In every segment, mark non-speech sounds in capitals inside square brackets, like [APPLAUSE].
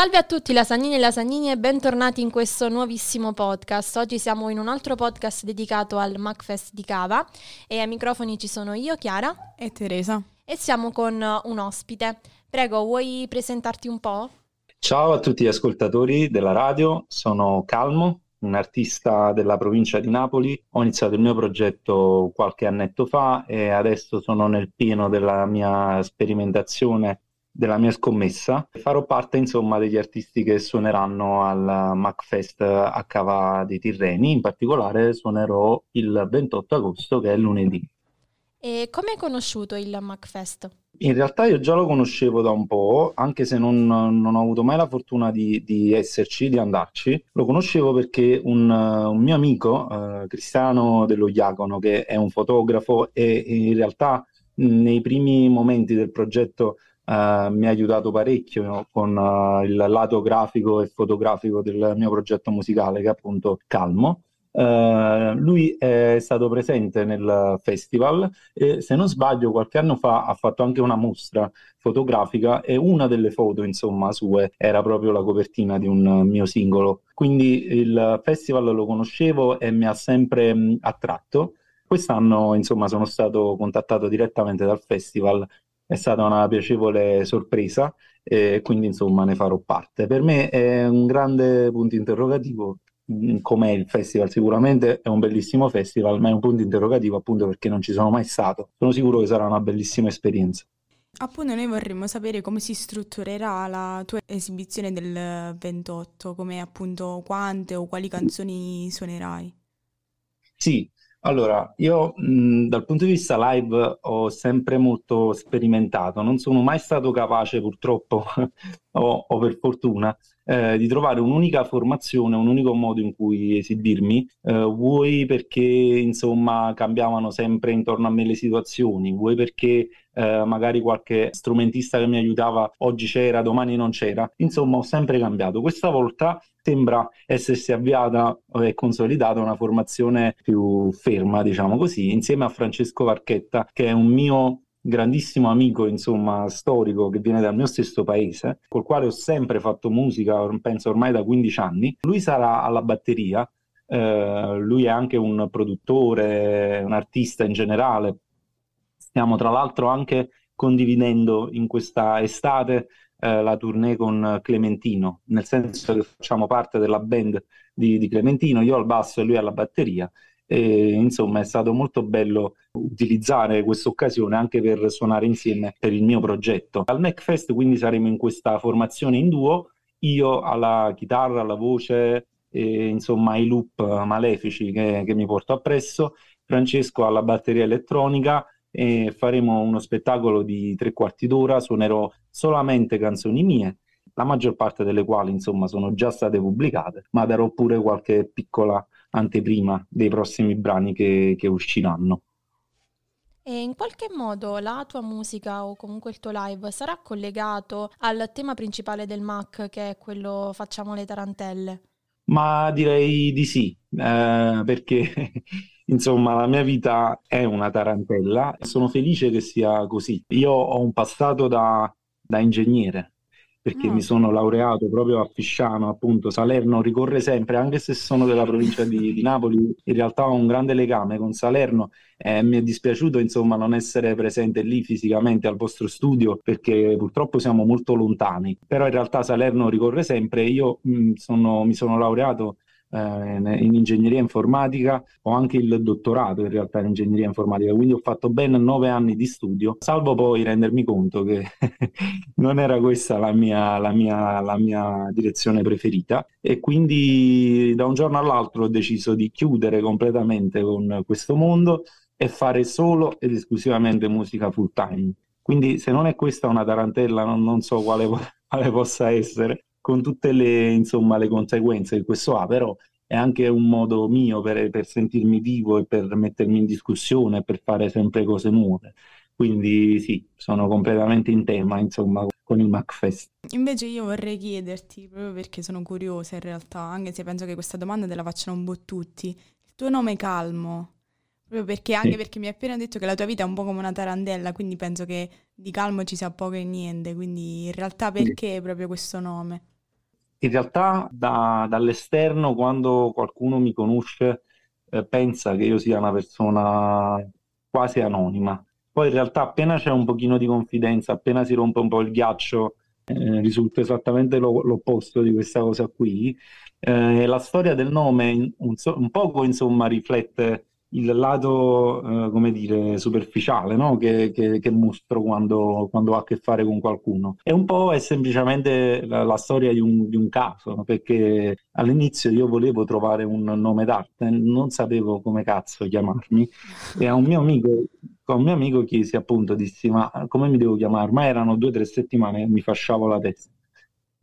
Salve a tutti lasagnini e lasagnini e bentornati in questo nuovissimo podcast. Oggi siamo in un altro podcast dedicato al MacFest di Cava e ai microfoni ci sono io, Chiara e Teresa e siamo con un ospite. Prego, vuoi presentarti un po'? Ciao a tutti gli ascoltatori della radio, sono Calmo, un artista della provincia di Napoli. Ho iniziato il mio progetto qualche annetto fa e adesso sono nel pieno della mia sperimentazione della mia scommessa. Farò parte insomma degli artisti che suoneranno al MacFest a Cava dei Tirreni, in particolare suonerò il 28 agosto che è lunedì. E come hai conosciuto il MacFest? In realtà io già lo conoscevo da un po', anche se non, non ho avuto mai la fortuna di, di, esserci, di andarci. Lo conoscevo perché un, un mio amico, uh, Cristiano dello Iacono, che è un fotografo e in realtà nei primi momenti del progetto Uh, mi ha aiutato parecchio con uh, il lato grafico e fotografico del mio progetto musicale che è appunto Calmo. Uh, lui è stato presente nel festival e se non sbaglio qualche anno fa ha fatto anche una mostra fotografica e una delle foto insomma sue era proprio la copertina di un mio singolo quindi il festival lo conoscevo e mi ha sempre mh, attratto quest'anno insomma sono stato contattato direttamente dal festival è stata una piacevole sorpresa e quindi insomma ne farò parte. Per me è un grande punto interrogativo mm, com'è il festival, sicuramente è un bellissimo festival, ma è un punto interrogativo appunto perché non ci sono mai stato. Sono sicuro che sarà una bellissima esperienza. Appunto noi vorremmo sapere come si strutturerà la tua esibizione del 28, come appunto quante o quali canzoni suonerai. Sì, allora, io mh, dal punto di vista live ho sempre molto sperimentato, non sono mai stato capace purtroppo [LAUGHS] o, o per fortuna eh, di trovare un'unica formazione, un unico modo in cui esibirmi, eh, vuoi perché insomma cambiavano sempre intorno a me le situazioni, vuoi perché eh, magari qualche strumentista che mi aiutava oggi c'era, domani non c'era, insomma ho sempre cambiato. Questa volta sembra essersi avviata e consolidata una formazione più ferma, diciamo così, insieme a Francesco Varchetta, che è un mio grandissimo amico, insomma, storico che viene dal mio stesso paese, col quale ho sempre fatto musica, penso ormai da 15 anni. Lui sarà alla batteria, eh, lui è anche un produttore, un artista in generale. Stiamo tra l'altro anche condividendo in questa estate eh, la tournée con Clementino, nel senso che facciamo parte della band di, di Clementino, io al basso e lui alla batteria. E, insomma, è stato molto bello utilizzare questa occasione anche per suonare insieme per il mio progetto. Al MacFest quindi saremo in questa formazione in duo, io alla chitarra, alla voce, e, insomma ai loop malefici che, che mi porto appresso, Francesco alla batteria elettronica e faremo uno spettacolo di tre quarti d'ora, suonerò solamente canzoni mie, la maggior parte delle quali insomma sono già state pubblicate, ma darò pure qualche piccola anteprima dei prossimi brani che, che usciranno. E in qualche modo la tua musica o comunque il tuo live sarà collegato al tema principale del Mac che è quello Facciamo le tarantelle? Ma direi di sì, eh, perché [LAUGHS] insomma la mia vita è una tarantella e sono felice che sia così. Io ho un passato da, da ingegnere, perché oh. mi sono laureato proprio a Fisciano, appunto. Salerno ricorre sempre, anche se sono della provincia di, di Napoli, in realtà ho un grande legame con Salerno e mi è dispiaciuto insomma non essere presente lì fisicamente al vostro studio perché purtroppo siamo molto lontani, però in realtà Salerno ricorre sempre, io mh, sono, mi sono laureato eh, in ingegneria informatica, ho anche il dottorato in realtà in ingegneria informatica, quindi ho fatto ben nove anni di studio, salvo poi rendermi conto che [LAUGHS] non era questa la mia, la, mia, la mia direzione preferita. E quindi da un giorno all'altro ho deciso di chiudere completamente con questo mondo e fare solo ed esclusivamente musica full time. Quindi se non è questa una tarantella non, non so quale, [LAUGHS] quale possa essere con tutte le, insomma, le conseguenze che questo ha, però è anche un modo mio per, per, sentirmi vivo e per mettermi in discussione, per fare sempre cose nuove. Quindi sì, sono completamente in tema, insomma, con il MacFest. Invece io vorrei chiederti, proprio perché sono curiosa in realtà, anche se penso che questa domanda te la facciano un po' tutti, il tuo nome è Calmo, proprio perché, anche sì. perché mi hai appena detto che la tua vita è un po' come una tarandella, quindi penso che di calmo ci sia poco e niente, quindi in realtà perché sì. proprio questo nome? in realtà da, dall'esterno, quando qualcuno mi conosce, eh, pensa che io sia una persona quasi anonima. Poi in realtà appena c'è un pochino di confidenza, appena si rompe un po' il ghiaccio, eh, risulta esattamente lo, l'opposto di questa cosa qui. Eh, la storia del nome un, un poco insomma riflette il lato, eh, come dire, superficiale no? che, che, che, mostro quando, quando ho a che fare con qualcuno. E un po' è semplicemente la, la storia di un, di un caso, no? perché all'inizio io volevo trovare un nome d'arte, non sapevo come cazzo chiamarmi e a un mio amico, a un mio amico chiesi appunto, dissi ma come mi devo chiamare? Ma erano due o tre settimane che mi fasciavo la testa.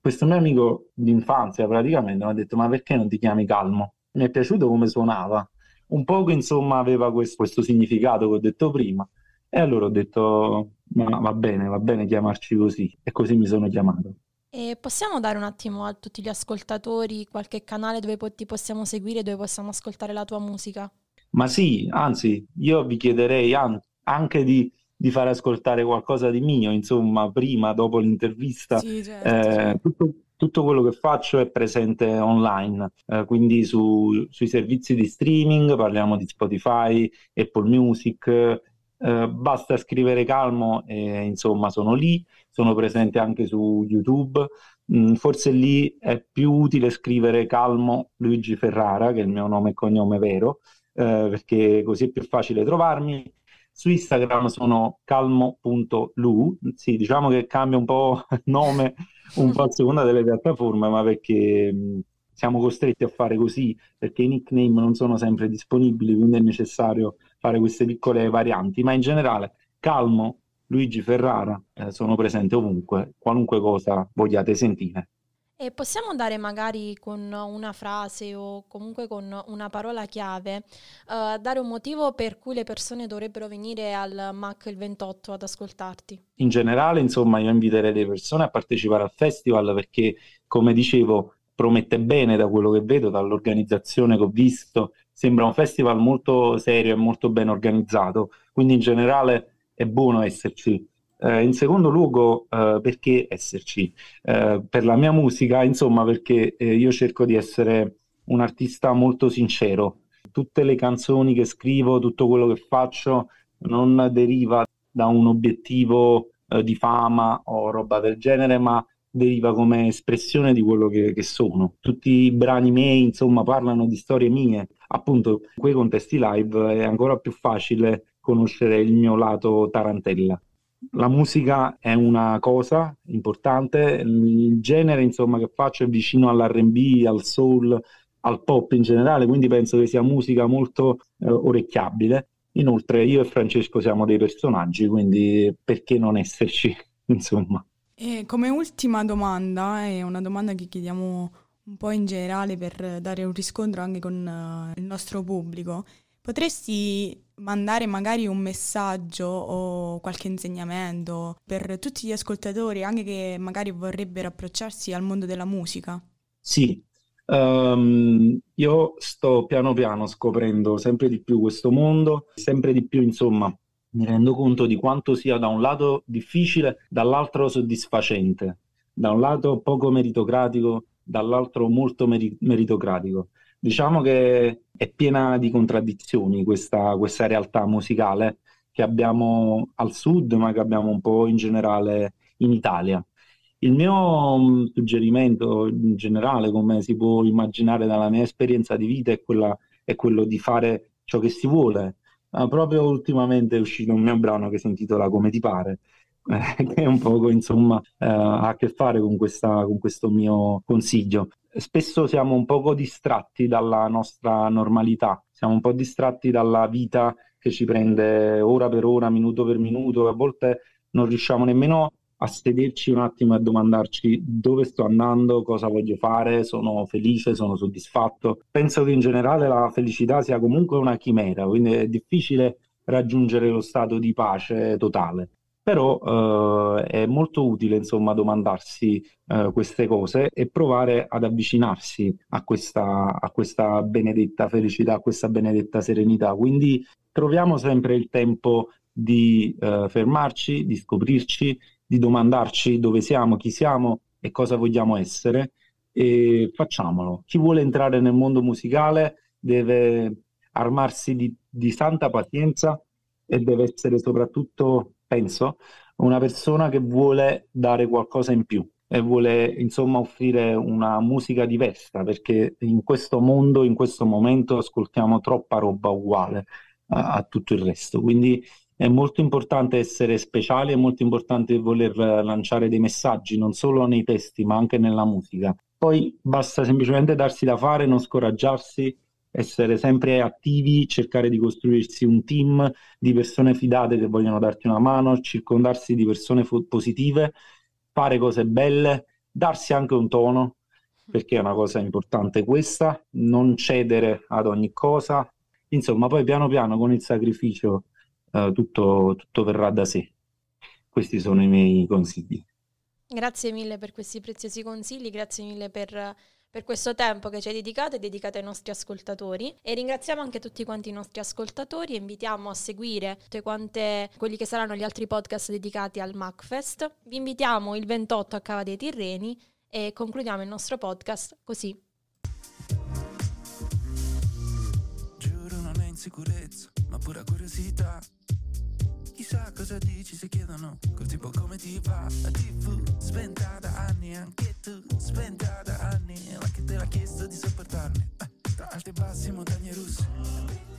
Questo mio amico d'infanzia praticamente mi ha detto ma perché non ti chiami Calmo? Mi è piaciuto come suonava un poco insomma aveva questo, questo significato che ho detto prima e allora ho detto ma va bene, va bene chiamarci così e così mi sono chiamato. E possiamo dare un attimo a tutti gli ascoltatori qualche canale dove ti possiamo seguire, dove possiamo ascoltare la tua musica? Ma sì, anzi, io vi chiederei an- anche di, di, fare ascoltare qualcosa di mio, insomma, prima, dopo l'intervista. Sì, certo. eh, tutto, tutto quello che faccio è presente online, eh, quindi su, sui servizi di streaming, parliamo di Spotify, Apple Music, eh, basta scrivere Calmo e insomma sono lì, sono presente anche su YouTube. Mm, forse lì è più utile scrivere Calmo Luigi Ferrara, che è il mio nome e cognome vero, eh, perché così è più facile trovarmi. Su Instagram sono calmo.lu, sì, diciamo che cambia un po' [LAUGHS] nome un po' a seconda delle piattaforme, ma perché mh, siamo costretti a fare così, perché i nickname non sono sempre disponibili, quindi è necessario fare queste piccole varianti, ma in generale Calmo, Luigi Ferrara, eh, sono presente ovunque, qualunque cosa vogliate sentire. E possiamo dare magari con una frase o comunque con una parola chiave, uh, dare un motivo per cui le persone dovrebbero venire al MAC il 28 ad ascoltarti? In generale, insomma, io inviterei le persone a partecipare al festival perché, come dicevo, promette bene da quello che vedo, dall'organizzazione che ho visto. Sembra un festival molto serio e molto ben organizzato, quindi in generale è buono esserci. Eh, in secondo luogo, eh, perché esserci? Eh, per la mia musica, insomma, perché eh, io cerco di essere un artista molto sincero. Tutte le canzoni che scrivo, tutto quello che faccio non deriva da un obiettivo eh, di fama o roba del genere, ma deriva come espressione di quello che, che, sono. Tutti i brani miei, insomma, parlano di storie mie. Appunto, in quei contesti live è ancora più facile conoscere il mio lato tarantella la musica è una cosa importante, il genere insomma, che faccio è vicino all'R&B, al soul, al pop in generale, quindi penso che sia musica molto eh, orecchiabile. Inoltre io e Francesco siamo dei personaggi, quindi perché non esserci, [LAUGHS] insomma. E come ultima domanda, è una domanda che chiediamo un po' in generale per dare un riscontro anche con uh, il nostro pubblico. Potresti mandare magari un messaggio o qualche insegnamento per tutti gli ascoltatori, anche che magari vorrebbero approcciarsi al mondo della musica? Sì, um, io sto piano piano scoprendo sempre di più questo mondo, sempre di più, insomma, mi rendo conto di quanto sia da un lato difficile, dall'altro soddisfacente, da un lato poco meritocratico, dall'altro molto meri- meritocratico. Diciamo che è piena di contraddizioni questa, questa realtà musicale che abbiamo al sud, ma che abbiamo un po' in generale in Italia. Il mio mm, suggerimento in generale, come si può immaginare dalla mia esperienza di vita, è, quella, è quello di fare ciò che si vuole. Uh, proprio ultimamente è uscito un mio brano che si intitola Come ti pare, eh, che un po' insomma uh, ha a che fare con, questa, con questo mio consiglio spesso siamo un poco distratti dalla nostra normalità, siamo un po' distratti dalla vita che ci prende ora per ora, minuto per minuto, e a volte non riusciamo nemmeno a sederci un attimo e a domandarci dove sto andando, cosa voglio fare, sono felice, sono soddisfatto. Penso che in generale la felicità sia comunque una chimera, quindi è difficile raggiungere lo stato di pace totale però eh, è molto utile insomma domandarsi eh, queste cose e provare ad avvicinarsi a questa, a questa benedetta felicità, a questa benedetta serenità. Quindi troviamo sempre il tempo di eh, fermarci, di scoprirci, di domandarci dove siamo, chi siamo e cosa vogliamo essere e facciamolo. Chi vuole entrare nel mondo musicale deve armarsi di, di santa pazienza e deve essere soprattutto, penso, una persona che vuole dare qualcosa in più e vuole insomma offrire una musica diversa perché in questo mondo, in questo momento ascoltiamo troppa roba uguale a, a tutto il resto. Quindi è molto importante essere speciali, è molto importante voler lanciare dei messaggi non solo nei testi ma anche nella musica. Poi basta semplicemente darsi da fare, non scoraggiarsi, essere sempre attivi, cercare di costruirsi un team di persone fidate che vogliono darti una mano, circondarsi di persone fo- positive, fare cose belle, darsi anche un tono, perché è una cosa importante questa, non cedere ad ogni cosa, insomma poi piano piano con il sacrificio eh, tutto, tutto verrà da sé. Questi sono i miei consigli. Grazie mille per questi preziosi consigli, grazie mille per, per, questo tempo che ci hai dedicato e dedicato ai nostri ascoltatori e ringraziamo anche tutti quanti i nostri ascoltatori e invitiamo a seguire tutte quante quelli che saranno gli altri podcast dedicati al MacFest. Vi invitiamo il 28 a Cava dei Tirreni e concludiamo il nostro podcast così. Giuro non è insicurezza, ma pura curiosità Chissà cosa dici se chiedono col tipo come ti va La tv spenta da anni Anche tu spenta da anni Ma che te l'ha chiesto di sopportarmi eh, Tra alti e bassi montagne russe